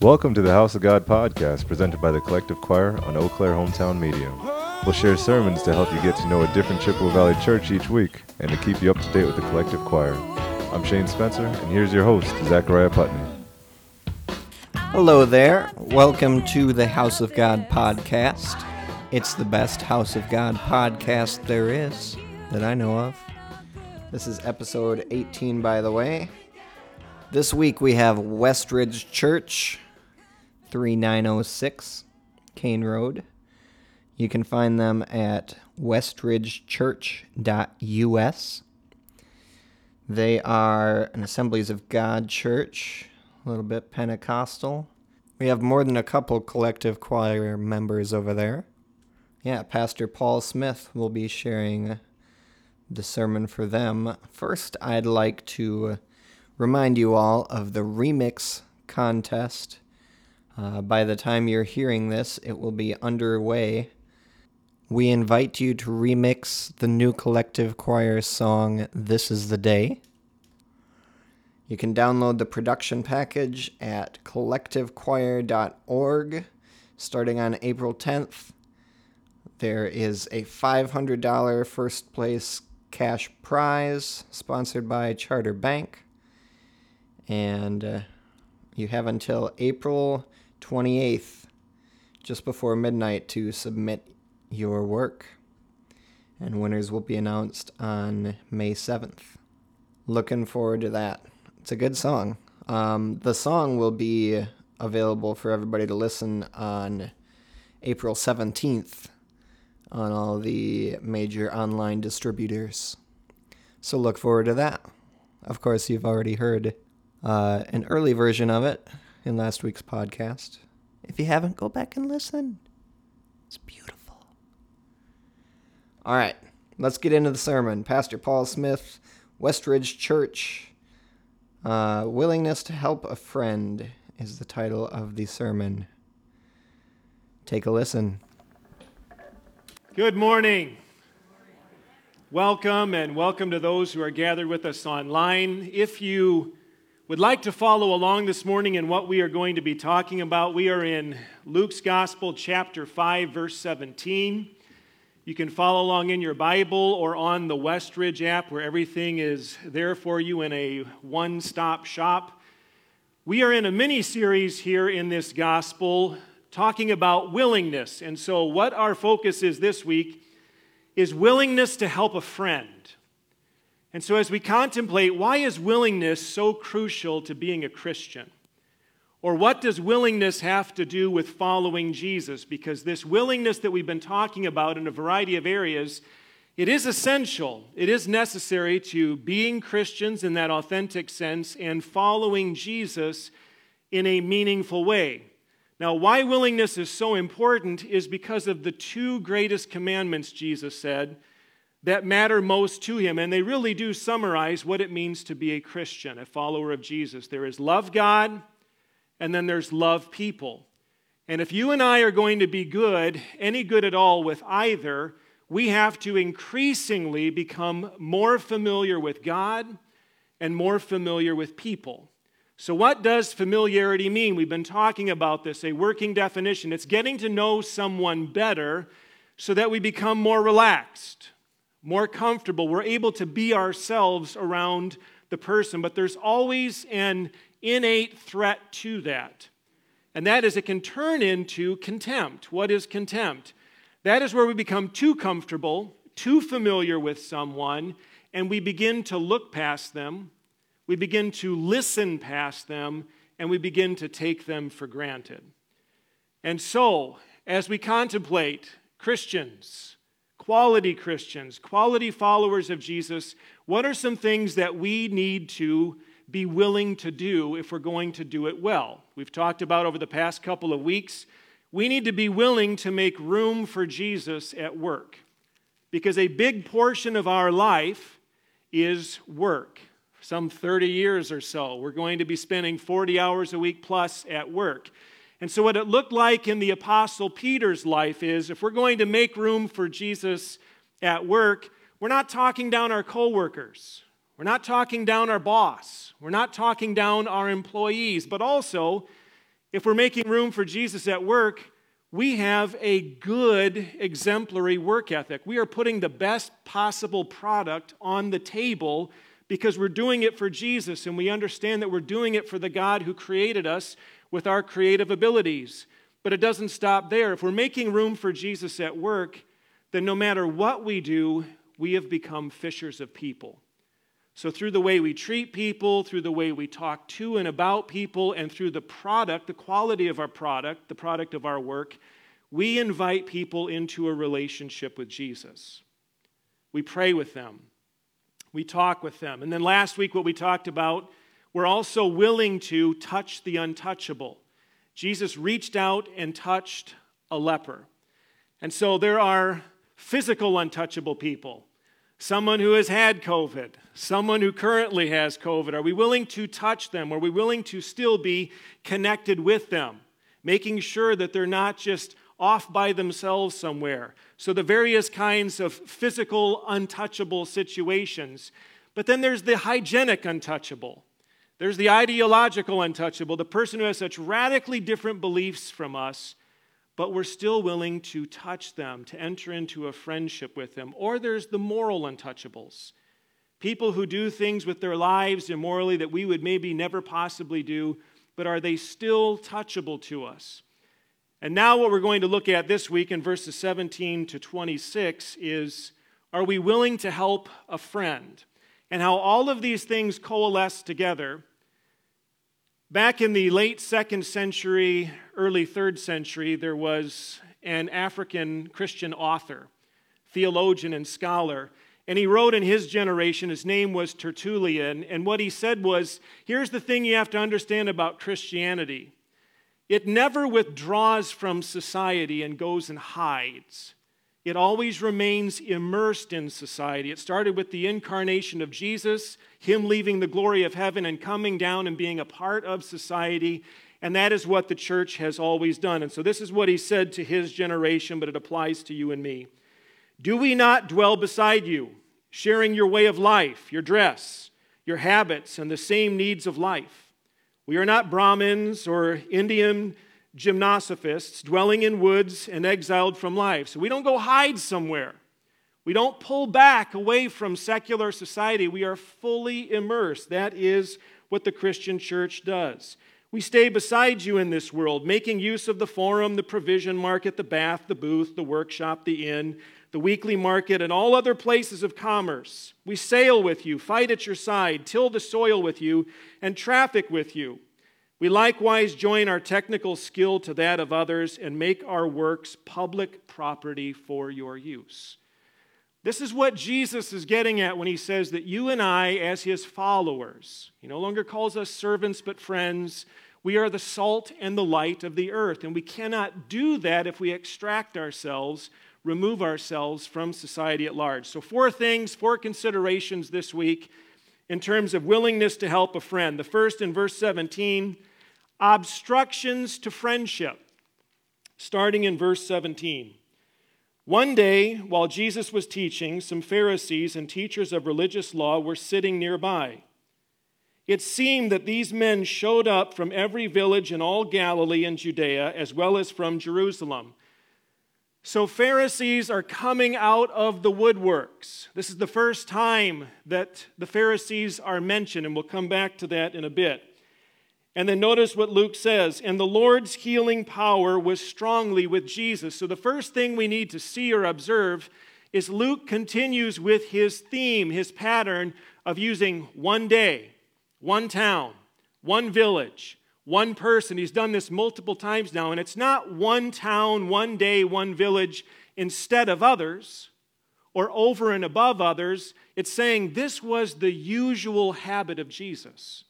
Welcome to the House of God podcast presented by the Collective Choir on Eau Claire Hometown Media. We'll share sermons to help you get to know a different Chippewa Valley church each week and to keep you up to date with the Collective Choir. I'm Shane Spencer, and here's your host, Zachariah Putney. Hello there. Welcome to the House of God podcast. It's the best House of God podcast there is that I know of. This is episode 18, by the way. This week we have Westridge Church, 3906 Kane Road. You can find them at westridgechurch.us. They are an Assemblies of God church, a little bit Pentecostal. We have more than a couple collective choir members over there. Yeah, Pastor Paul Smith will be sharing the sermon for them. First, I'd like to remind you all of the remix contest. Uh, by the time you're hearing this, it will be underway. We invite you to remix the new collective choir song This is the Day. You can download the production package at collectivechoir.org starting on April 10th. There is a $500 first place cash prize sponsored by Charter Bank. And uh, you have until April 28th, just before midnight, to submit your work. And winners will be announced on May 7th. Looking forward to that. It's a good song. Um, the song will be available for everybody to listen on April 17th on all the major online distributors. So look forward to that. Of course, you've already heard uh, an early version of it in last week's podcast. If you haven't, go back and listen. It's beautiful. All right, let's get into the sermon. Pastor Paul Smith, Westridge Church. Uh, Willingness to Help a Friend is the title of the sermon. Take a listen. Good morning. Welcome, and welcome to those who are gathered with us online. If you would like to follow along this morning in what we are going to be talking about, we are in Luke's Gospel, chapter 5, verse 17. You can follow along in your Bible or on the Westridge app where everything is there for you in a one stop shop. We are in a mini series here in this Gospel talking about willingness. And so, what our focus is this week is willingness to help a friend. And so, as we contemplate why is willingness so crucial to being a Christian? Or what does willingness have to do with following Jesus? Because this willingness that we've been talking about in a variety of areas, it is essential. It is necessary to being Christians in that authentic sense and following Jesus in a meaningful way. Now, why willingness is so important is because of the two greatest commandments Jesus said that matter most to him. And they really do summarize what it means to be a Christian, a follower of Jesus. There is love God, and then there's love people. And if you and I are going to be good, any good at all with either, we have to increasingly become more familiar with God and more familiar with people. So, what does familiarity mean? We've been talking about this, a working definition. It's getting to know someone better so that we become more relaxed, more comfortable. We're able to be ourselves around the person, but there's always an innate threat to that. And that is, it can turn into contempt. What is contempt? That is where we become too comfortable, too familiar with someone, and we begin to look past them we begin to listen past them, and we begin to take them for granted. And so, as we contemplate Christians, quality Christians, quality followers of Jesus, what are some things that we need to be willing to do if we're going to do it well? We've talked about over the past couple of weeks, we need to be willing to make room for Jesus at work. Because a big portion of our life is work some 30 years or so. We're going to be spending 40 hours a week plus at work. And so, what it looked like in the Apostle Peter's life is if we're going to make room for Jesus at work, we're not talking down our coworkers. We're not talking down our boss. We're not talking down our employees. But also, If we're making room for Jesus at work, we have a good, exemplary work ethic. We are putting the best possible product on the table because we're doing it for Jesus and we understand that we're doing it for the God who created us with our creative abilities. But it doesn't stop there. If we're making room for Jesus at work, then no matter what we do, we have become fishers of people. So, through the way we treat people, through the way we talk to and about people, and through the product, the quality of our product, the product of our work, we invite people into a relationship with Jesus. We pray with them, we talk with them. And then last week, what we talked about, we're also willing to touch the untouchable. Jesus reached out and touched a leper. And so there are physical untouchable people someone who has had COVID, someone who currently has COVID? Are we willing to touch them? Are we willing to still be connected with them, making sure that they're not just off by themselves somewhere? So, the various kinds of physical, untouchable situations. But then there's the hygienic untouchable. There's the ideological untouchable, the person who has such radically different beliefs from us but we're still willing to touch them, to enter into a friendship with them. Or there's the moral untouchables people who do things with their lives immorally that we would maybe never possibly do, but are they still touchable to us? And now, what we're going to look at this week in verses 17 to 26 is Are we willing to help a friend? And how all of these things coalesce together Back in the late second century, early third century, there was an African Christian author, theologian, and scholar. And he wrote in his generation, his name was Tertullian. And what he said was here's the thing you have to understand about Christianity it never withdraws from society and goes and hides it always remains immersed in society. It started with the incarnation of Jesus, him leaving the glory of heaven and coming down and being a part of society. And that is what the church has always done. And so, this is what he said to his generation, but it applies to you and me. Do we not dwell beside you, sharing your way of life, your dress, your habits, and the same needs of life? We are not Brahmins or Indian gymnosophists dwelling in woods and exiled from life. So we don't go hide somewhere. We don't pull back away from secular society. We are fully immersed. That is what the Christian church does. We stay beside you in this world, making use of the forum, the provision market, the bath, the booth, the workshop, the inn, the weekly market, and all other places of commerce. We sail with you, fight at your side, till the soil with you, and traffic with you. We likewise join our technical skill to that of others and make our works public property for your use. This is what Jesus is getting at when he says that you and I, as his followers, he no longer calls us servants but friends. We are the salt and the light of the earth, and we cannot do that if we extract ourselves, remove ourselves from society at large. So, four things, four considerations this week in terms of willingness to help a friend. The first in verse 17 obstructions to friendship, starting in verse 17. One day, while Jesus was teaching, some Pharisees and teachers of religious law were sitting nearby. It seemed that these men showed up from every village in all Galilee and Judea, as well as from Jerusalem. So, Pharisees are coming out of the woodworks. This is the first time that the Pharisees are mentioned, and we'll come back to that in a bit. And then notice what Luke says and the Lord's healing power was strongly with Jesus. So the first thing we need to see or observe is Luke continues with his theme, his pattern of using one day, one town, one village, one person. He's done this multiple times now, and it's not one town, one day, one village instead of others or over and above others. It's saying this was the usual habit of Jesus.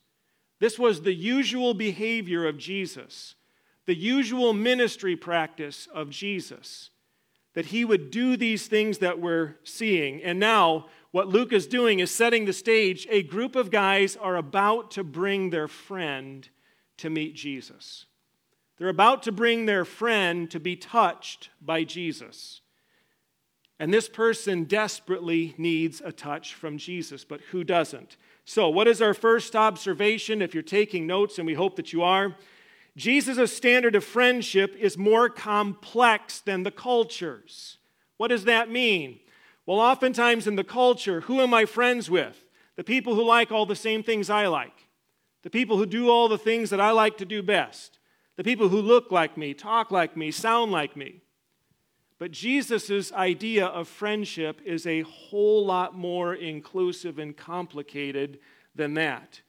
This was the usual behavior of Jesus, the usual ministry practice of Jesus, that he would do these things that we're seeing. And now, what Luke is doing is setting the stage. A group of guys are about to bring their friend to meet Jesus. They're about to bring their friend to be touched by Jesus. And this person desperately needs a touch from Jesus, but who doesn't? So, what is our first observation? If you're taking notes, and we hope that you are, Jesus' standard of friendship is more complex than the culture's. What does that mean? Well, oftentimes in the culture, who am I friends with? The people who like all the same things I like, the people who do all the things that I like to do best, the people who look like me, talk like me, sound like me. But Jesus' idea of friendship is a whole lot more inclusive and complicated than that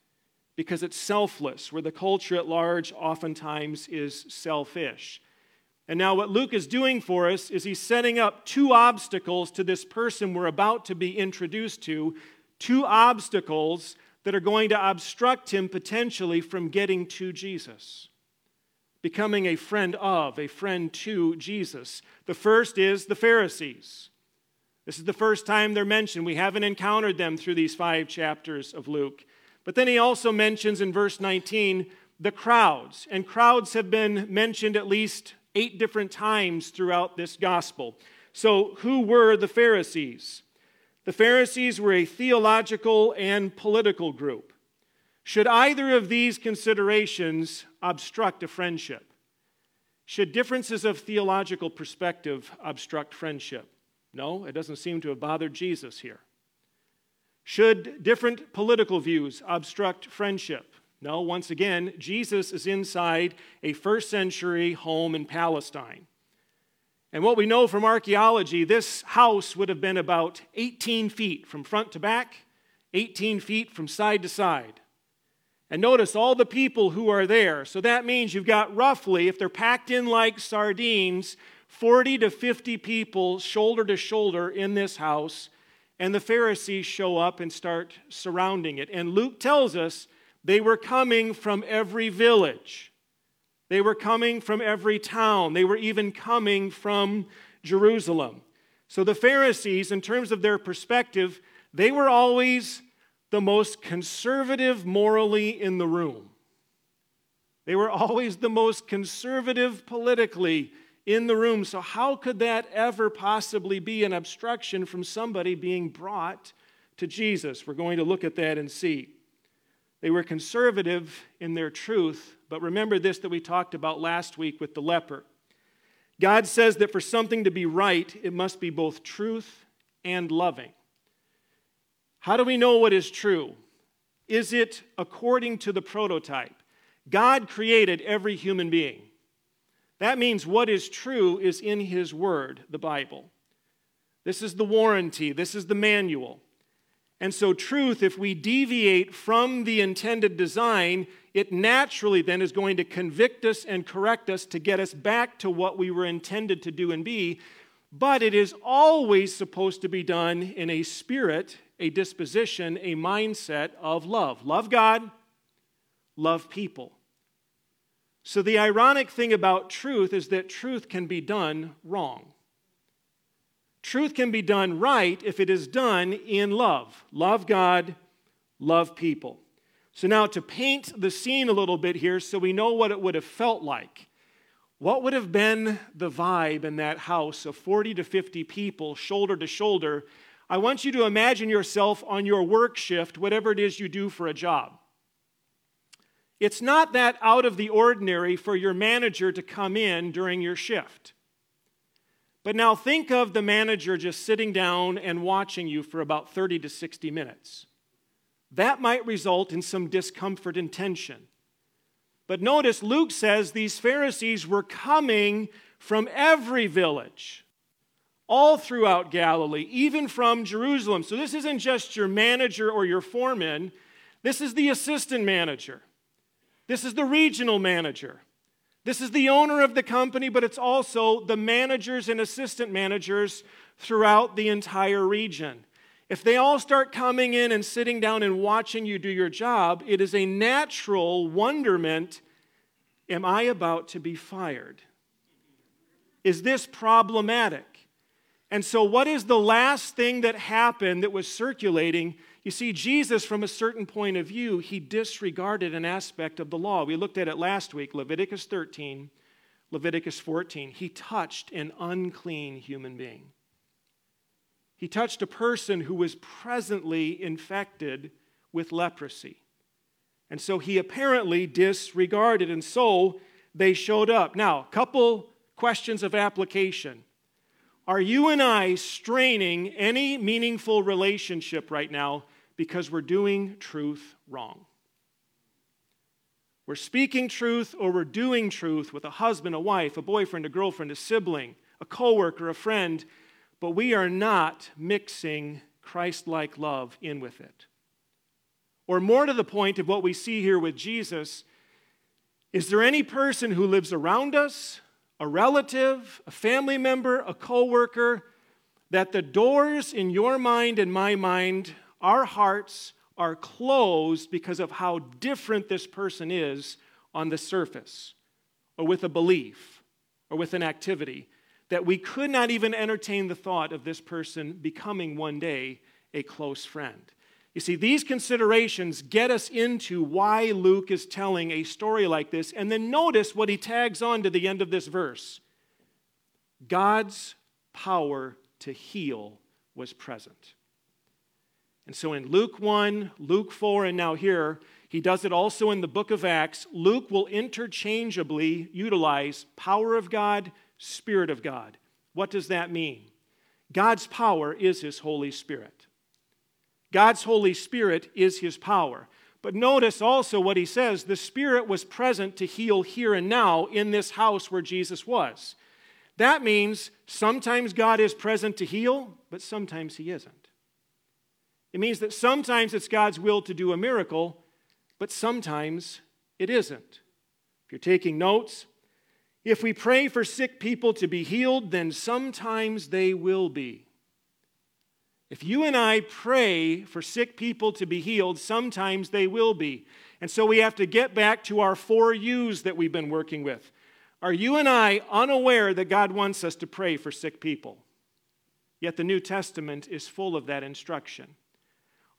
because it's selfless, where the culture at large oftentimes is selfish. And now, what Luke is doing for us is he's setting up two obstacles to this person we're about to be introduced to, two obstacles that are going to obstruct him potentially from getting to Jesus, becoming a friend of, a friend to Jesus. The first is the Pharisees. This is the first time they're mentioned. We haven't encountered them through these five chapters of Luke. But then he also mentions in verse 19 the crowds. And crowds have been mentioned at least eight different times throughout this gospel. So, who were the Pharisees? The Pharisees were a theological and political group. Should either of these considerations obstruct a friendship? Should differences of theological perspective obstruct friendship? No, it doesn't seem to have bothered Jesus here. Should different political views obstruct friendship? No, once again, Jesus is inside a first century home in Palestine. And what we know from archaeology, this house would have been about 18 feet from front to back, 18 feet from side to side. And notice all the people who are there. So that means you've got roughly, if they're packed in like sardines, 40 to 50 people shoulder to shoulder in this house. And the Pharisees show up and start surrounding it. And Luke tells us they were coming from every village, they were coming from every town, they were even coming from Jerusalem. So the Pharisees, in terms of their perspective, they were always the most conservative morally in the room. They were always the most conservative politically in the room. So, how could that ever possibly be an obstruction from somebody being brought to Jesus? We're going to look at that and see. They were conservative in their truth, but remember this that we talked about last week with the leper. God says that for something to be right, it must be both truth and loving. How do we know what is true? Is it according to the prototype? God created every human being. That means what is true is in His Word, the Bible. This is the warranty, this is the manual. And so, truth, if we deviate from the intended design, it naturally then is going to convict us and correct us to get us back to what we were intended to do and be. But it is always supposed to be done in a spirit, a disposition, a mindset of love. Love God, love people. So, the ironic thing about truth is that truth can be done wrong. Truth can be done right if it is done in love. Love God, love people. So, now to paint the scene a little bit here so we know what it would have felt like. What would have been the vibe in that house of 40 to 50 people, shoulder to shoulder? I want you to imagine yourself on your work shift, whatever it is you do for a job. It's not that out of the ordinary for your manager to come in during your shift. But now think of the manager just sitting down and watching you for about 30 to 60 minutes. That might result in some discomfort and tension. But notice Luke says these Pharisees were coming from every village, all throughout Galilee, even from Jerusalem. So this isn't just your manager or your foreman, this is the assistant manager, this is the regional manager. This is the owner of the company, but it's also the managers and assistant managers throughout the entire region. If they all start coming in and sitting down and watching you do your job, it is a natural wonderment Am I about to be fired? Is this problematic? And so, what is the last thing that happened that was circulating you see, Jesus, from a certain point of view, he disregarded an aspect of the law. We looked at it last week Leviticus 13, Leviticus 14. He touched an unclean human being. He touched a person who was presently infected with leprosy. And so he apparently disregarded. And so they showed up. Now, a couple questions of application. Are you and I straining any meaningful relationship right now because we're doing truth wrong? We're speaking truth or we're doing truth with a husband, a wife, a boyfriend, a girlfriend, a sibling, a coworker, a friend, but we are not mixing Christ like love in with it. Or more to the point of what we see here with Jesus, is there any person who lives around us, a relative, a family member, a coworker, that the doors in your mind and my mind, our hearts, are closed because of how different this person is on the surface, or with a belief, or with an activity, that we could not even entertain the thought of this person becoming one day a close friend. You see, these considerations get us into why Luke is telling a story like this. And then notice what he tags on to the end of this verse God's power to heal was present. And so in Luke 1, Luke 4, and now here, he does it also in the book of Acts. Luke will interchangeably utilize power of God, Spirit of God. What does that mean? God's power is his Holy Spirit. God's Holy Spirit is his power. But notice also what he says the Spirit was present to heal here and now in this house where Jesus was. That means sometimes God is present to heal, but sometimes he isn't. It means that sometimes it's God's will to do a miracle, but sometimes it isn't. If you're taking notes, if we pray for sick people to be healed, then sometimes they will be. If you and I pray for sick people to be healed, sometimes they will be. And so we have to get back to our four U's that we've been working with. Are you and I unaware that God wants us to pray for sick people? Yet the New Testament is full of that instruction.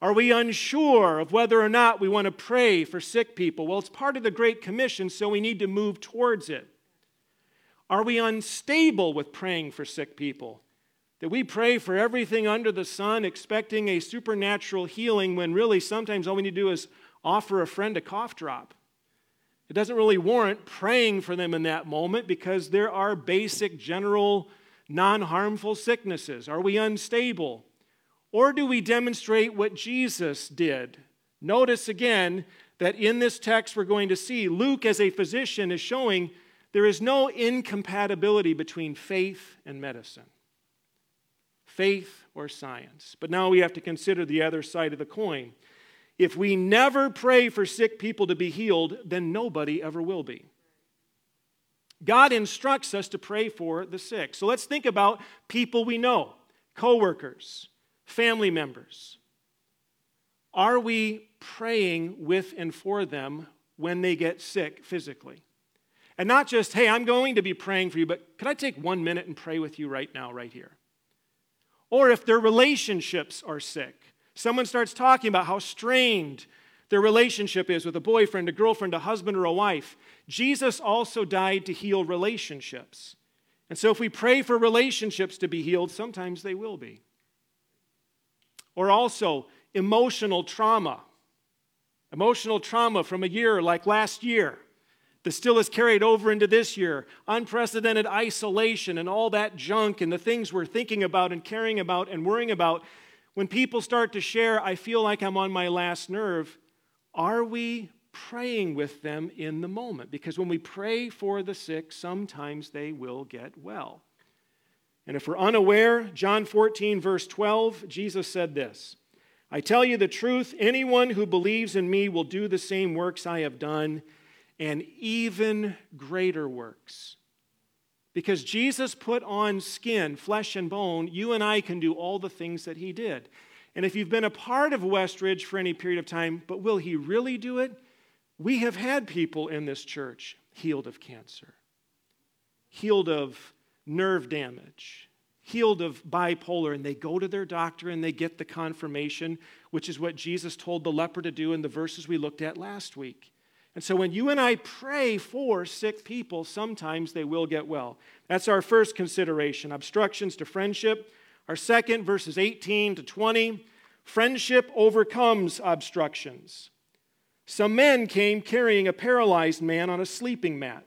Are we unsure of whether or not we want to pray for sick people? Well, it's part of the Great Commission, so we need to move towards it. Are we unstable with praying for sick people? That we pray for everything under the sun, expecting a supernatural healing, when really sometimes all we need to do is offer a friend a cough drop. It doesn't really warrant praying for them in that moment because there are basic, general, non harmful sicknesses. Are we unstable? Or do we demonstrate what Jesus did? Notice again that in this text we're going to see Luke, as a physician, is showing there is no incompatibility between faith and medicine, faith or science. But now we have to consider the other side of the coin. If we never pray for sick people to be healed, then nobody ever will be. God instructs us to pray for the sick. So let's think about people we know, coworkers, family members? Are we praying with and for them when they get sick physically? And not just, hey, I'm going to be praying for you, but could I take one minute and pray with you right now, right here? Or if their relationships are sick, someone starts talking about how strained their relationship is with a boyfriend, a girlfriend, a husband, or a wife. Jesus also died to heal relationships. And so if we pray for relationships to be healed, sometimes they will be or also emotional trauma. Emotional trauma from a year like last year that still is carried over into this year. Unprecedented isolation and all that junk and the things we're thinking about and caring about and worrying about. When people start to share, I feel like I'm on my last nerve. Are we praying with them in the moment? Because when we pray for the sick, sometimes they will get well. And if we're unaware, John 14, verse 12, Jesus said this I tell you the truth, anyone who believes in me will do the same works I have done, and even greater works. Because Jesus put on skin, flesh, and bone, you and I can do all the things that he did. And if you've been a part of Westridge for any period of time, but will he really do it? We have had people in this church healed of cancer, healed of nerve damage, healed of bipolar, and they go to their doctor and they get the confirmation, which is what Jesus told the leper to do in the verses we looked at last week. And so when you and I pray for sick people, sometimes they will get well. That's our first consideration obstructions to friendship. Our second, verses 18 to 20, friendship overcomes obstructions. Some men came carrying a paralyzed man on a sleeping mat.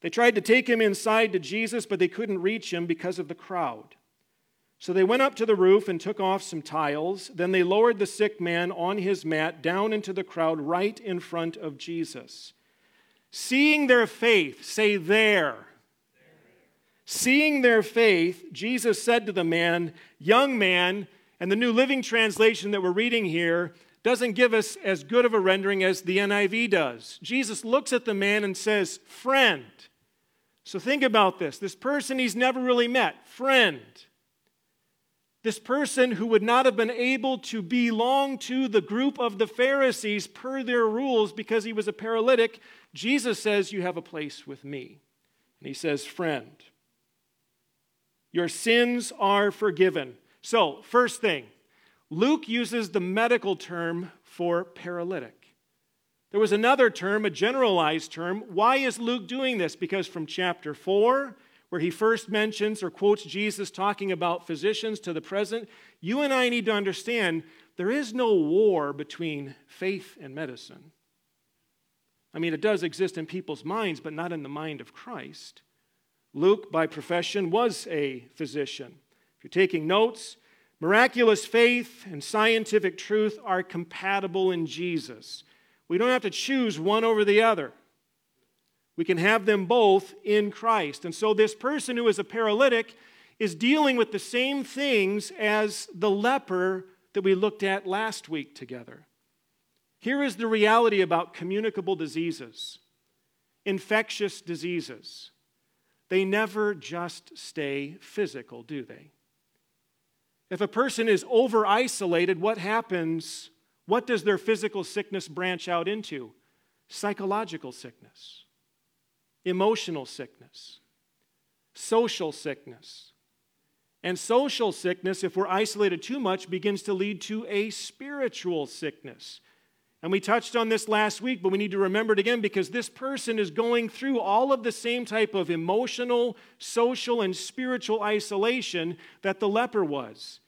They tried to take him inside to Jesus, but they couldn't reach him because of the crowd. So they went up to the roof and took off some tiles. Then they lowered the sick man on his mat down into the crowd right in front of Jesus. Seeing their faith, say there. Seeing their faith, Jesus said to the man, Young man, and the New Living Translation that we're reading here doesn't give us as good of a rendering as the NIV does. Jesus looks at the man and says, Friend. So think about this. This person he's never really met, friend. This person who would not have been able to belong to the group of the Pharisees per their rules because he was a paralytic, Jesus says, You have a place with me. And he says, Friend, your sins are forgiven. So, first thing, Luke uses the medical term for paralytic. There was another term, a generalized term. Why is Luke doing this? Because from chapter 4, where he first mentions or quotes Jesus talking about physicians to the present, you and I need to understand there is no war between faith and medicine. I mean, it does exist in people's minds, but not in the mind of Christ. Luke, by profession, was a physician. If you're taking notes, miraculous faith and scientific truth are compatible in Jesus. We don't have to choose one over the other. We can have them both in Christ. And so, this person who is a paralytic is dealing with the same things as the leper that we looked at last week together. Here is the reality about communicable diseases, infectious diseases. They never just stay physical, do they? If a person is over isolated, what happens what does their physical sickness branch out into? Psychological sickness, emotional sickness, social sickness. And social sickness, if we're isolated too much, begins to lead to a spiritual sickness. And we touched on this last week, but we need to remember it again because this person is going through all of the same type of emotional, social, and spiritual isolation that the leper was.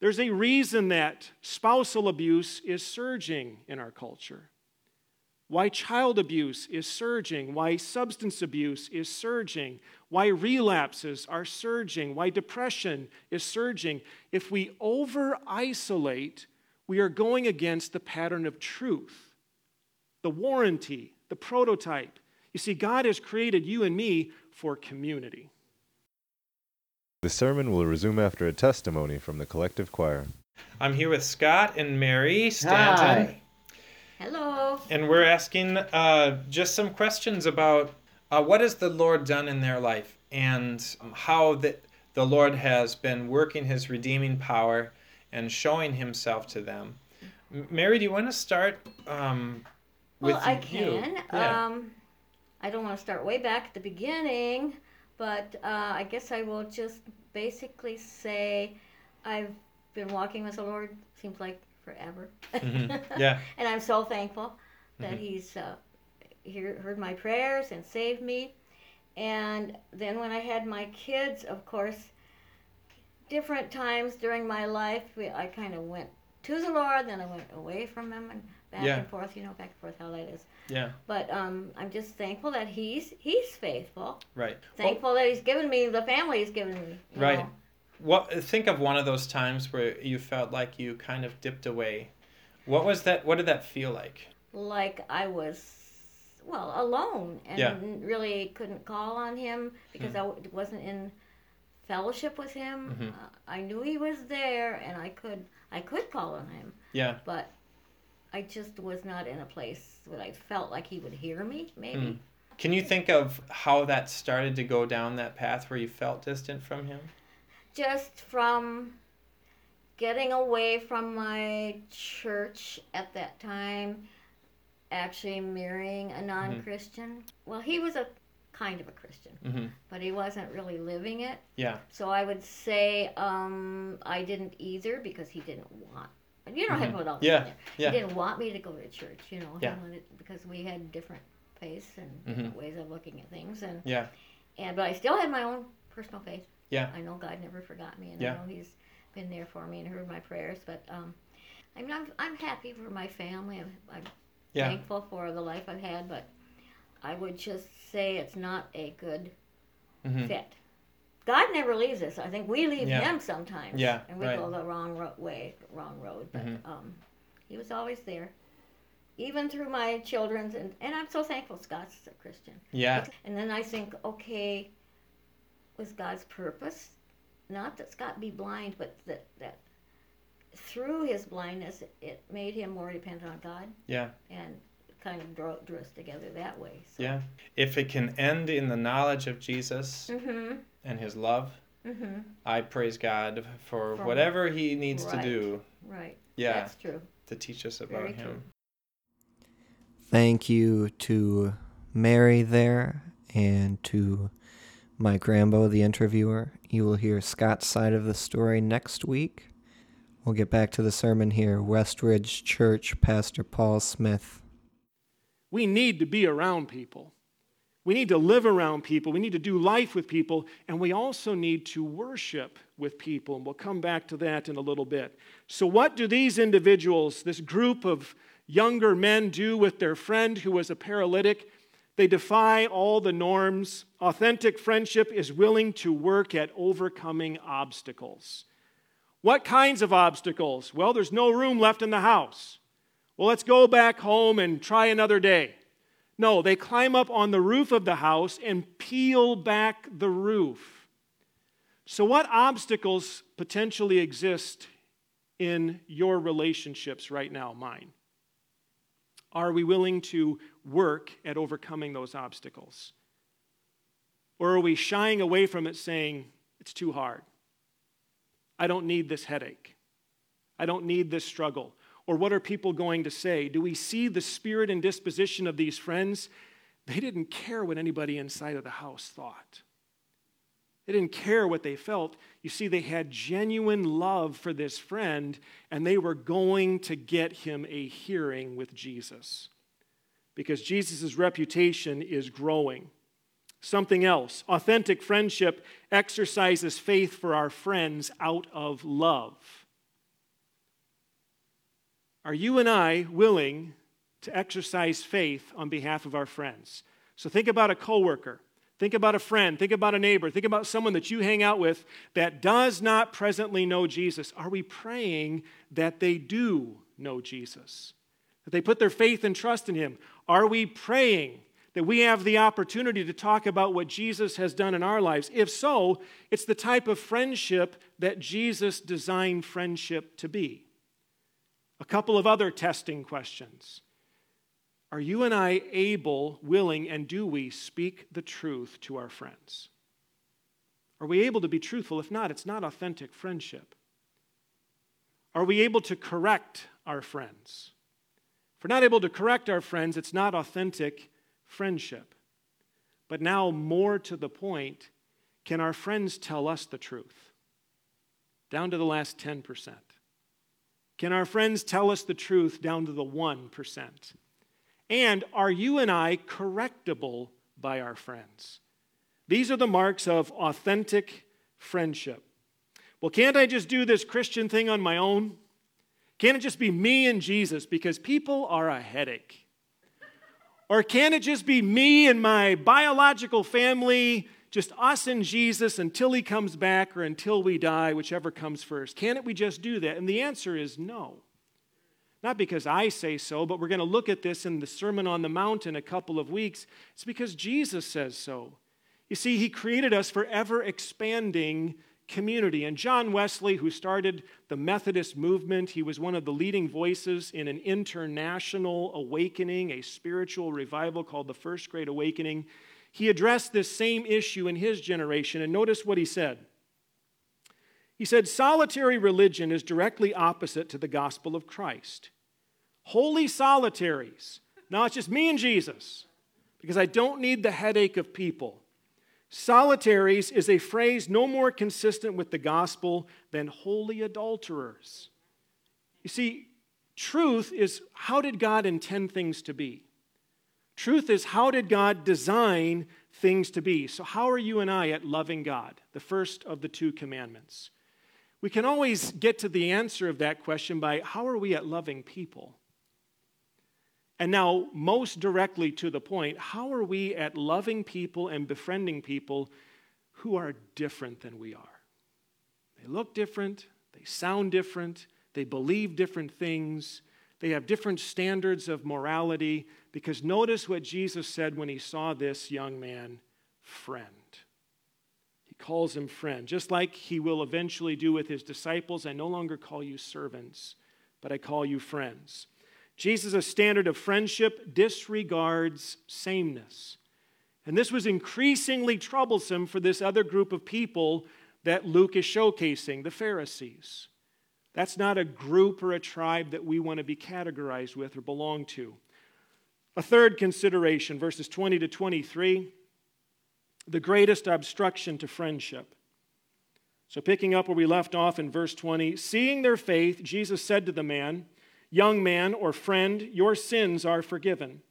There's a reason that spousal abuse is surging in our culture, why child abuse is surging, why substance abuse is surging, why relapses are surging, why depression is surging. If we over isolate, we are going against the pattern of truth, the warranty, the prototype. You see, God has created you and me for community. The sermon will resume after a testimony from the collective choir. I'm here with Scott and Mary Stanton. Hi. Hello. And we're asking uh, just some questions about uh, what has the Lord done in their life and how the, the Lord has been working his redeeming power and showing himself to them. Mary, do you want to start um, with well, I you? can. Yeah. Um, I don't want to start way back at the beginning. But uh, I guess I will just basically say I've been walking with the Lord, seems like forever. Mhm. Yeah. and I'm so thankful that Mhm. He's uh, hear, heard my prayers and saved me. And then when I had my kids, of course, different times during my life, we, I kind of went to the Lord, then I went away from Him and back Yeah. and forth, you know, back and forth how that is. Yeah, But um, I'm just thankful that He's He's faithful. right. Thankful that He's given me the family He's given me. Right. know. What think of one of those times where you felt like you kind of dipped away. What was that? What did that feel like? Like I was, well, alone and Yeah. really couldn't call on Him because I wasn't in fellowship with Him. Mhm. Uh, I knew He was there and I could I could call on Him, Yeah. but I just was not in a place where I felt like He would hear me. Maybe. Mm. Can you think of how that started to go down that path where you felt distant from him? Just from getting away from my church at that time, actually marrying a non Christian. Well, he was a kind of a Christian, Mm-hmm. but he wasn't really living it. Yeah. So I would say um, I didn't either because he didn't want. You know how Mhm. to put all this Yeah, yeah. He didn't want me to go to church. You know, Yeah. he wanted because we had different faiths and Mhm. different ways of looking at things, and Yeah. and but I still had my own personal faith. Yeah. I know God never forgot me, and Yeah. I know He's been there for me and heard my prayers. But um, I mean, I'm I'm happy for my family. I'm, I'm Yeah. thankful for the life I've had, but I would just say it's not a good Mhm. fit. God never leaves us. I think we leave Yeah. Him sometimes. Yeah, And we right. go the wrong ro- way, wrong road. But Mhm. um, He was always there, even through my children's. And, and I'm so thankful Scott's a Christian. Yeah. And then I think, okay, was God's purpose? Not that Scott be blind, but that, that through his blindness, it, it made him more dependent on God Yeah. and kind of drew, drew us together that way. So. Yeah. If it can end in the knowledge of Jesus Mm-hmm. and his love, Mm-hmm. I praise God for For- whatever he needs Right. to do Right. Yeah. That's true. to teach us about Very him. true. Thank you to Mary there and to Mike Rambo, the interviewer. You will hear Scott's side of the story next week. We'll get back to the sermon here. Westridge Church, Pastor Paul Smith. We need to be around people. We need to live around people. We need to do life with people. And we also need to worship with people. And we'll come back to that in a little bit. So, what do these individuals, this group of younger men, do with their friend who was a paralytic? They defy all the norms. Authentic friendship is willing to work at overcoming obstacles. What kinds of obstacles? Well, there's no room left in the house. Well, let's go back home and try another day. No, they climb up on the roof of the house and peel back the roof. So, what obstacles potentially exist in your relationships right now, mine? Are we willing to work at overcoming those obstacles? Or are we shying away from it saying, it's too hard? I don't need this headache. I don't need this struggle. Or what are people going to say? Do we see the spirit and disposition of these friends? They didn't care what anybody inside of the house thought. They didn't care what they felt. You see, they had genuine love for this friend, and they were going to get him a hearing with Jesus because Jesus' reputation is growing. Something else authentic friendship exercises faith for our friends out of love. Are you and I willing to exercise faith on behalf of our friends? So think about a coworker. Think about a friend. Think about a neighbor. Think about someone that you hang out with that does not presently know Jesus. Are we praying that they do know Jesus? That they put their faith and trust in Him? Are we praying that we have the opportunity to talk about what Jesus has done in our lives? If so, it's the type of friendship that Jesus designed friendship to be. A couple of other testing questions. Are you and I able, willing, and do we speak the truth to our friends? Are we able to be truthful? If not, it's not authentic friendship. Are we able to correct our friends? If we're not able to correct our friends, it's not authentic friendship. But now, more to the point, can our friends tell us the truth? Down to the last 10%. Can our friends tell us the truth down to the 1%? And are you and I correctable by our friends? These are the marks of authentic friendship. Well, can't I just do this Christian thing on my own? Can't it just be me and Jesus? Because people are a headache. Or can it just be me and my biological family, just us and Jesus until he comes back or until we die, whichever comes first? Can't we just do that? And the answer is no. Not because I say so, but we're going to look at this in the Sermon on the Mount in a couple of weeks. It's because Jesus says so. You see, he created us for ever expanding community. And John Wesley, who started the Methodist movement, he was one of the leading voices in an international awakening, a spiritual revival called the First Great Awakening. He addressed this same issue in his generation, and notice what he said. He said, Solitary religion is directly opposite to the gospel of Christ. Holy solitaries. Now it's just me and Jesus, because I don't need the headache of people. Solitaries is a phrase no more consistent with the gospel than holy adulterers. You see, truth is how did God intend things to be? Truth is how did God design things to be? So, how are you and I at loving God? The first of the two commandments. We can always get to the answer of that question by how are we at loving people? And now, most directly to the point, how are we at loving people and befriending people who are different than we are? They look different, they sound different, they believe different things, they have different standards of morality. Because notice what Jesus said when he saw this young man friend. He calls him friend, just like he will eventually do with his disciples. I no longer call you servants, but I call you friends. Jesus' standard of friendship disregards sameness. And this was increasingly troublesome for this other group of people that Luke is showcasing, the Pharisees. That's not a group or a tribe that we want to be categorized with or belong to. A third consideration, verses 20 to 23, the greatest obstruction to friendship. So, picking up where we left off in verse 20, seeing their faith, Jesus said to the man, Young man or friend, your sins are forgiven.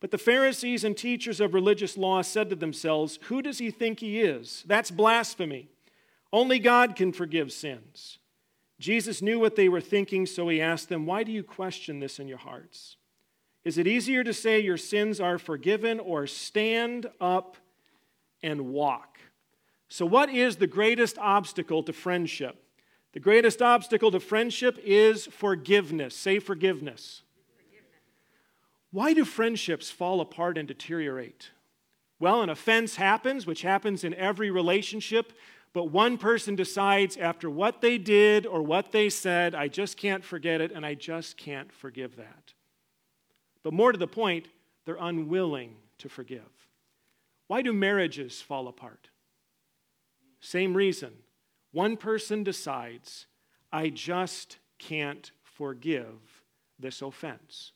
But the Pharisees and teachers of religious law said to themselves, Who does he think he is? That's blasphemy. Only God can forgive sins. Jesus knew what they were thinking, so he asked them, Why do you question this in your hearts? Is it easier to say your sins are forgiven or stand up and walk? So, what is the greatest obstacle to friendship? The greatest obstacle to friendship is forgiveness. Say forgiveness. forgiveness. Why do friendships fall apart and deteriorate? Well, an offense happens, which happens in every relationship, but one person decides after what they did or what they said, I just can't forget it and I just can't forgive that. But more to the point, they're unwilling to forgive. Why do marriages fall apart? Same reason one person decides, I just can't forgive this offense.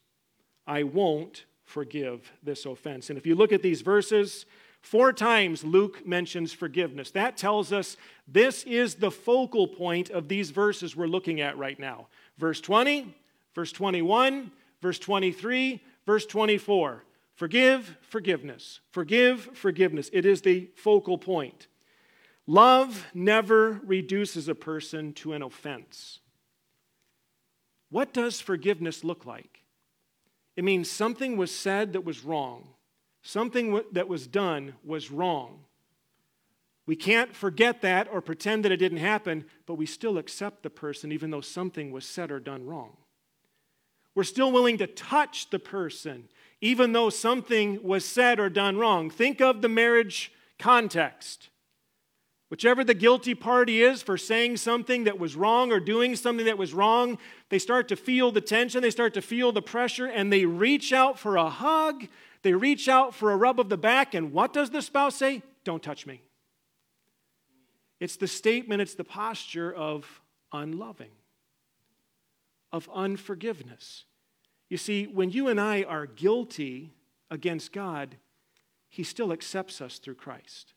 I won't forgive this offense. And if you look at these verses, four times Luke mentions forgiveness. That tells us this is the focal point of these verses we're looking at right now. Verse 20, verse 21, verse 23, verse 24. Forgive, forgiveness. Forgive, forgiveness. It is the focal point. Love never reduces a person to an offense. What does forgiveness look like? It means something was said that was wrong, something that was done was wrong. We can't forget that or pretend that it didn't happen, but we still accept the person even though something was said or done wrong. We're still willing to touch the person even though something was said or done wrong. Think of the marriage context. Whichever the guilty party is for saying something that was wrong or doing something that was wrong, they start to feel the tension, they start to feel the pressure, and they reach out for a hug, they reach out for a rub of the back, and what does the spouse say? Don't touch me. It's the statement, it's the posture of unloving, of unforgiveness. You see, when you and I are guilty against God, He still accepts us through Christ.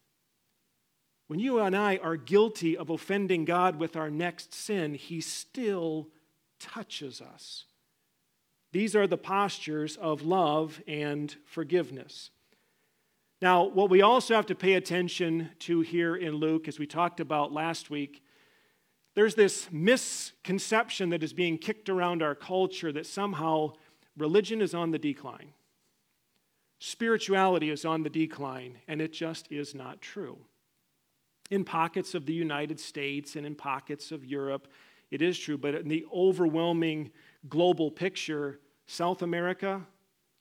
When you and I are guilty of offending God with our next sin, He still touches us. These are the postures of love and forgiveness. Now, what we also have to pay attention to here in Luke, as we talked about last week, there's this misconception that is being kicked around our culture that somehow religion is on the decline, spirituality is on the decline, and it just is not true in pockets of the United States and in pockets of Europe. It is true, but in the overwhelming global picture, South America,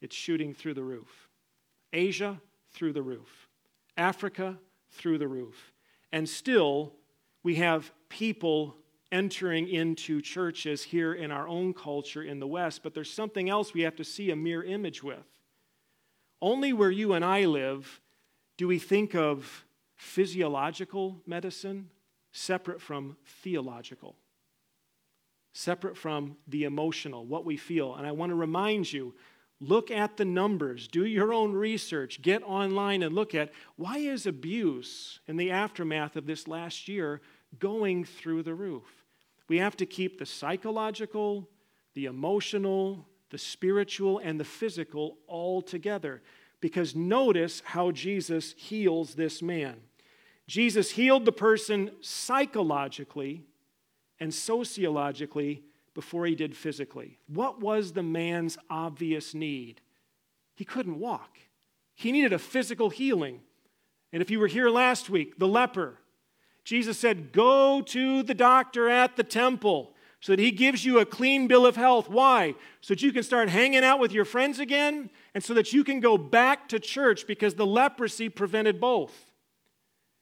it's shooting through the roof. Asia, through the roof. Africa, through the roof. And still, we have people entering into churches here in our own culture in the West, but there's something else we have to see a mirror image with. Only where you and I live do we think of physiological medicine separate from theological, separate from the emotional, what we feel. And I want to remind you look at the numbers, do your own research, get online and look at why is abuse in the aftermath of this last year going through the roof? We have to keep the psychological, the emotional, the spiritual, and the physical all together. Because notice how Jesus heals this man. Jesus healed the person psychologically and sociologically before he did physically. What was the man's obvious need? He couldn't walk, he needed a physical healing. And if you were here last week, the leper, Jesus said, Go to the doctor at the temple so that he gives you a clean bill of health. Why? So that you can start hanging out with your friends again and so that you can go back to church because the leprosy prevented both.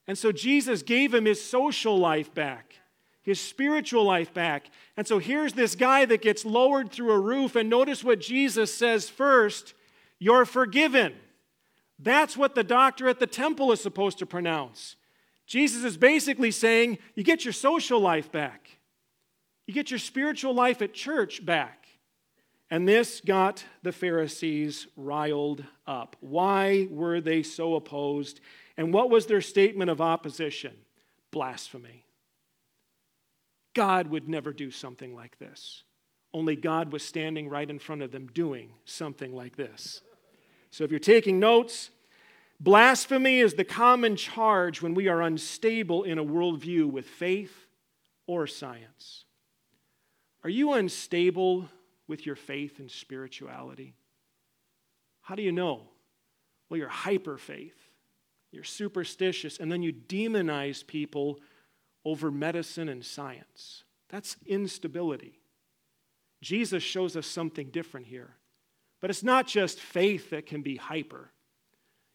And so Jesus gave him his social life back, his spiritual life back. And so here's this guy that gets lowered through a roof, and notice what Jesus says first You're forgiven. That's what the doctor at the temple is supposed to pronounce. Jesus is basically saying, You get your social life back. You get your spiritual life at church back. And this got the Pharisees riled up. Why were they so opposed? And what was their statement of opposition? Blasphemy. God would never do something like this. Only God was standing right in front of them doing something like this. So if you're taking notes, blasphemy is the common charge when we are unstable in a worldview with faith or science. Are you unstable with your faith and spirituality? How do you know? Well, you're hyper faith, you're superstitious, and then you demonize people over medicine and science. That's instability. Jesus shows us something different here. But it's not just faith that can be hyper.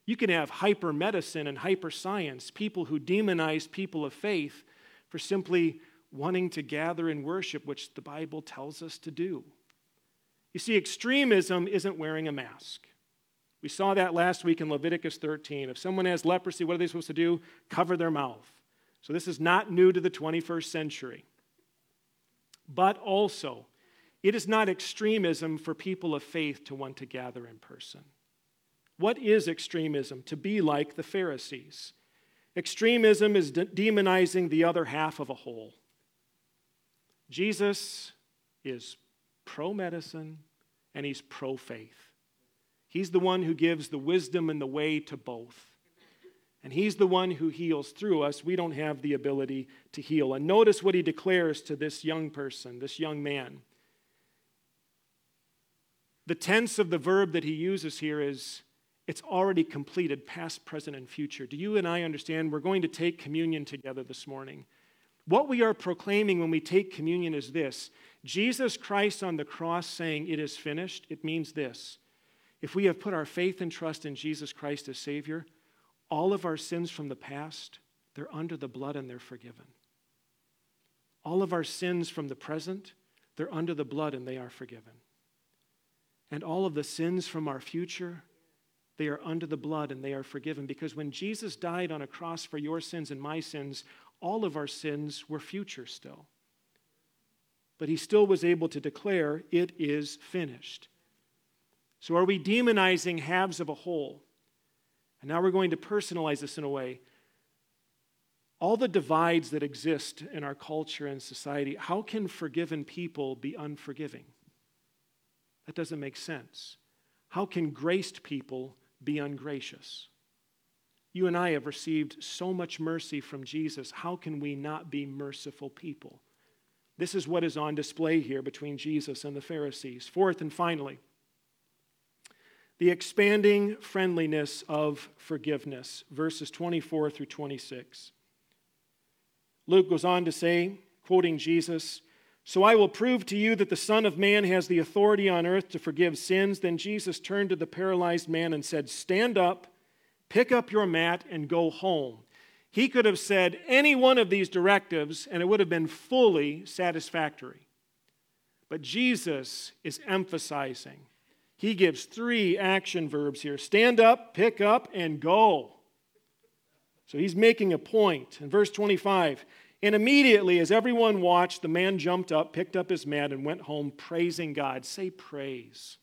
You can have hyper medicine and hyper science, people who demonize people of faith for simply wanting to gather and worship, which the Bible tells us to do. You see, extremism isn't wearing a mask. We saw that last week in Leviticus 13. If someone has leprosy, what are they supposed to do? Cover their mouth. So this is not new to the 21st century. But also, it is not extremism for people of faith to want to gather in person. What is extremism? To be like the Pharisees. Extremism is de- demonizing the other half of a whole. Jesus is pro medicine and he's pro faith. He's the one who gives the wisdom and the way to both. And he's the one who heals through us. We don't have the ability to heal. And notice what he declares to this young person, this young man. The tense of the verb that he uses here is it's already completed, past, present, and future. Do you and I understand? We're going to take communion together this morning. What we are proclaiming when we take communion is this Jesus Christ on the cross saying, It is finished, it means this. If we have put our faith and trust in Jesus Christ as Savior, all of our sins from the past, they're under the blood and they're forgiven. All of our sins from the present, they're under the blood and they are forgiven. And all of the sins from our future, they are under the blood and they are forgiven. Because when Jesus died on a cross for your sins and my sins, all of our sins were future still. But he still was able to declare, It is finished. So are we demonizing halves of a whole? And now we're going to personalize this in a way. All the divides that exist in our culture and society, how can forgiven people be unforgiving? That doesn't make sense. How can graced people be ungracious? You and I have received so much mercy from Jesus. How can we not be merciful people? This is what is on display here between Jesus and the Pharisees. Fourth and finally, the expanding friendliness of forgiveness, verses 24 through 26. Luke goes on to say, quoting Jesus, So I will prove to you that the Son of Man has the authority on earth to forgive sins. Then Jesus turned to the paralyzed man and said, Stand up pick up your mat and go home. He could have said any one of these directives and it would have been fully satisfactory. But Jesus is emphasizing. He gives three action verbs here stand up, pick up, and go. So he's making a point. In verse 25, and immediately, as everyone watched, the man jumped up, picked up his mat, and went home praising God. Say praise.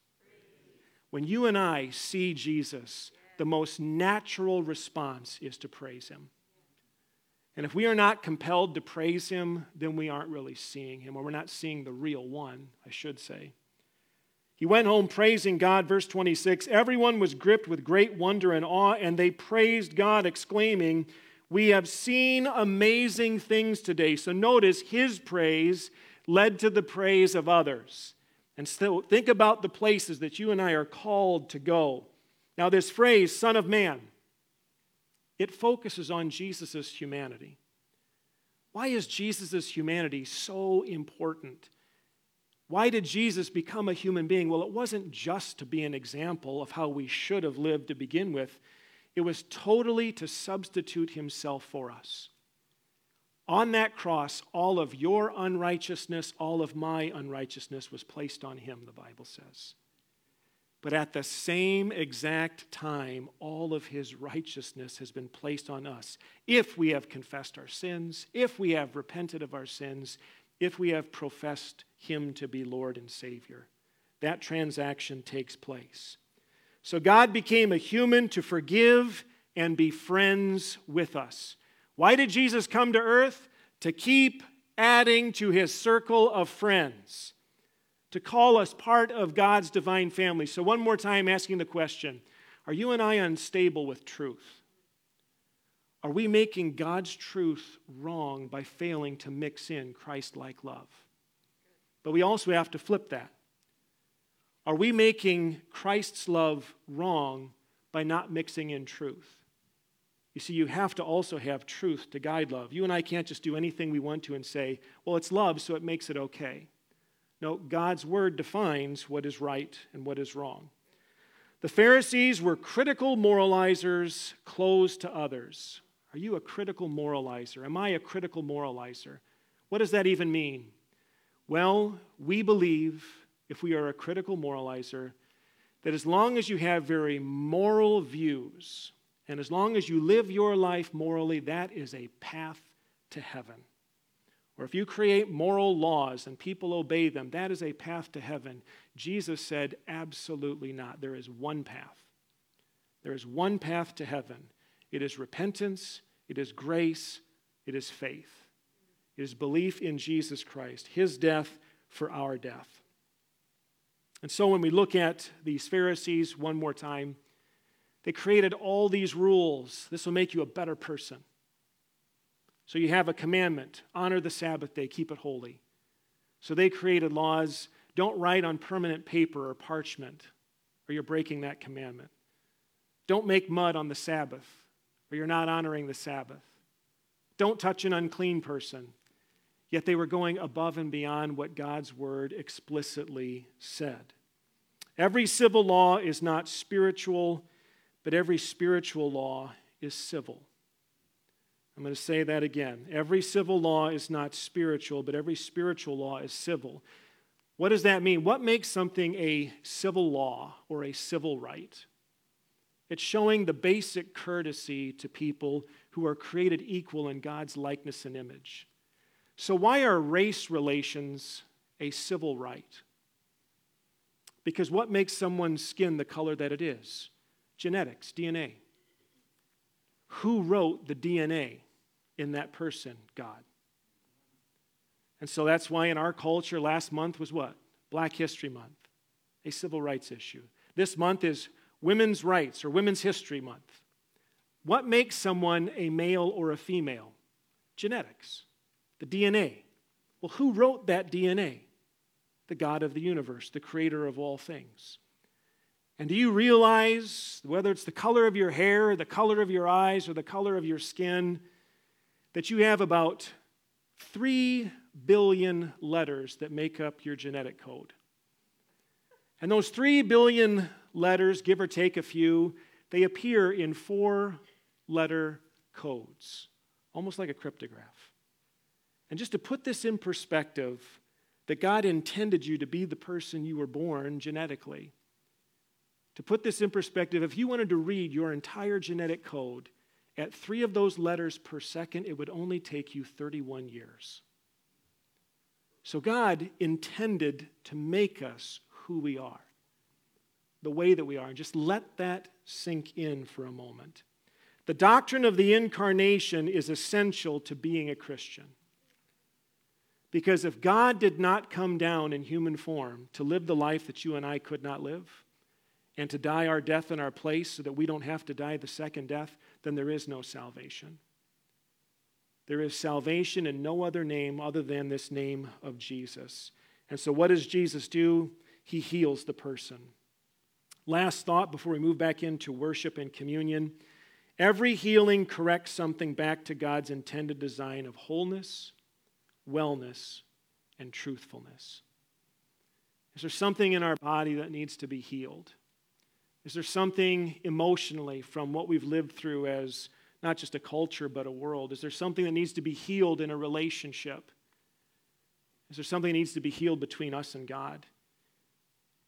When you and I see Jesus, the most natural response is to praise Him. And if we are not compelled to praise Him, then we aren't really seeing Him, or we're not seeing the real one, I should say. He went home praising God, verse 26. Everyone was gripped with great wonder and awe, and they praised God, exclaiming, We have seen amazing things today. So notice his praise led to the praise of others. And so think about the places that you and I are called to go. Now, this phrase, Son of Man, it focuses on Jesus' humanity. Why is Jesus' humanity so important? Why did Jesus become a human being? Well, it wasn't just to be an example of how we should have lived to begin with, it was totally to substitute himself for us. On that cross, all of your unrighteousness, all of my unrighteousness was placed on him, the Bible says. But at the same exact time, all of his righteousness has been placed on us. If we have confessed our sins, if we have repented of our sins, if we have professed him to be Lord and Savior, that transaction takes place. So God became a human to forgive and be friends with us. Why did Jesus come to earth? To keep adding to his circle of friends to call us part of God's divine family. So, one more time, asking the question Are you and I unstable with truth? Are we making God's truth wrong by failing to mix in Christ like love? But we also have to flip that. Are we making Christ's love wrong by not mixing in truth? You see, you have to also have truth to guide love. You and I can't just do anything we want to and say, well, it's love, so it makes it okay. No, God's word defines what is right and what is wrong. The Pharisees were critical moralizers closed to others. Are you a critical moralizer? Am I a critical moralizer? What does that even mean? Well, we believe, if we are a critical moralizer, that as long as you have very moral views and as long as you live your life morally, that is a path to heaven or if you create moral laws and people obey them, that is a path to heaven. Jesus said, absolutely not. There is one path. There is one path to heaven. It is repentance, it is grace, it is faith. It is belief in Jesus Christ, his death for our death. And so when we look at these Pharisees one more time, they created all these rules. This will make you a better person. So you have a commandment honor the Sabbath day, keep it holy. So they created laws don't write on permanent paper or parchment, or you're breaking that commandment. Don't make mud on the Sabbath, or you're not honoring the Sabbath. Don't touch an unclean person. Yet they were going above and beyond what God's word explicitly said. Every civil law is not spiritual, but every spiritual law is civil. I'm going to say that again. Every civil law is not spiritual, but every spiritual law is civil. What does that mean? What makes something a civil law or a civil right? It's showing the basic courtesy to people who are created equal in God's likeness and image. So, why are race relations a civil right? Because what makes someone's skin the color that it is? Genetics, DNA. Who wrote the DNA? in that person, God. And so that's why in our culture, last month was what? Black History Month, a civil rights issue. This month is Women's Rights or Women's History Month. What makes someone a male or a female? Genetics, the DNA. Well, who wrote that DNA? The God of the universe, the creator of all things. And do you realize, whether it's the color of your hair, the color of your eyes, or the color of your skin, that you have about 3 billion letters that make up your genetic code. And those 3 billion letters, give or take a few, they appear in four letter codes, almost like a cryptograph. And just to put this in perspective, that God intended you to be the person you were born genetically. To put this in perspective, if you wanted to read your entire genetic code, at three of those letters per second, it would only take you 31 years. So God intended to make us who we are, the way that we are. And just let that sink in for a moment. The doctrine of the incarnation is essential to being a Christian. Because if God did not come down in human form to live the life that you and I could not live, and to die our death in our place so that we don't have to die the second death, then there is no salvation. There is salvation in no other name other than this name of Jesus. And so, what does Jesus do? He heals the person. Last thought before we move back into worship and communion every healing corrects something back to God's intended design of wholeness, wellness, and truthfulness. Is there something in our body that needs to be healed? Is there something emotionally from what we've lived through as not just a culture, but a world? Is there something that needs to be healed in a relationship? Is there something that needs to be healed between us and God?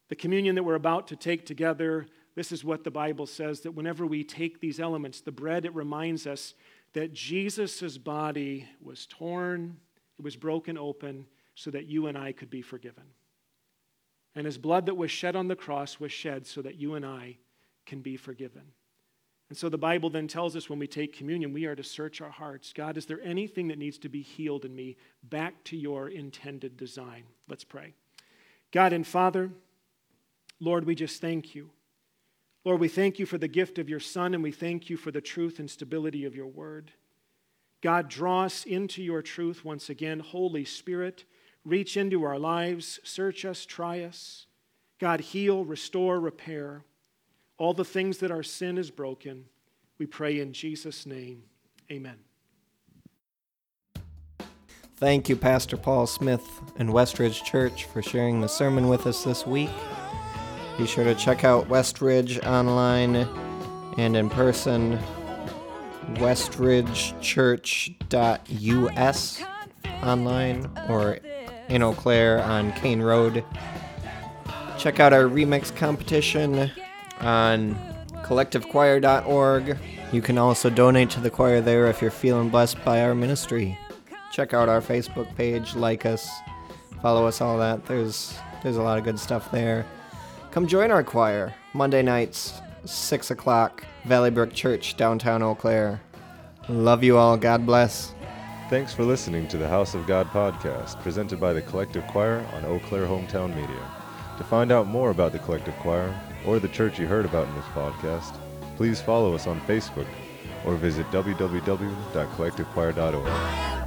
The communion that we're about to take together, this is what the Bible says that whenever we take these elements, the bread, it reminds us that Jesus' body was torn, it was broken open so that you and I could be forgiven. And his blood that was shed on the cross was shed so that you and I can be forgiven. And so the Bible then tells us when we take communion, we are to search our hearts. God, is there anything that needs to be healed in me back to your intended design? Let's pray. God and Father, Lord, we just thank you. Lord, we thank you for the gift of your Son, and we thank you for the truth and stability of your word. God, draw us into your truth once again. Holy Spirit, reach into our lives, search us, try us. God, heal, restore, repair all the things that our sin is broken. We pray in Jesus' name. Amen. Thank you, Pastor Paul Smith and Westridge Church, for sharing the sermon with us this week. Be sure to check out Westridge online and in person, westridgechurch.us online or in Eau Claire on Kane Road. Check out our remix competition on collectivechoir.org. You can also donate to the choir there if you're feeling blessed by our ministry. Check out our Facebook page, like us, follow us, all that. There's there's a lot of good stuff there. Come join our choir Monday nights, six o'clock, Valley Brook Church, downtown Eau Claire. Love you all. God bless. Thanks for listening to the House of God podcast, presented by the Collective Choir on Eau Claire Hometown Media. To find out more about the Collective Choir or the church you heard about in this podcast, please follow us on Facebook or visit www.collectivechoir.org.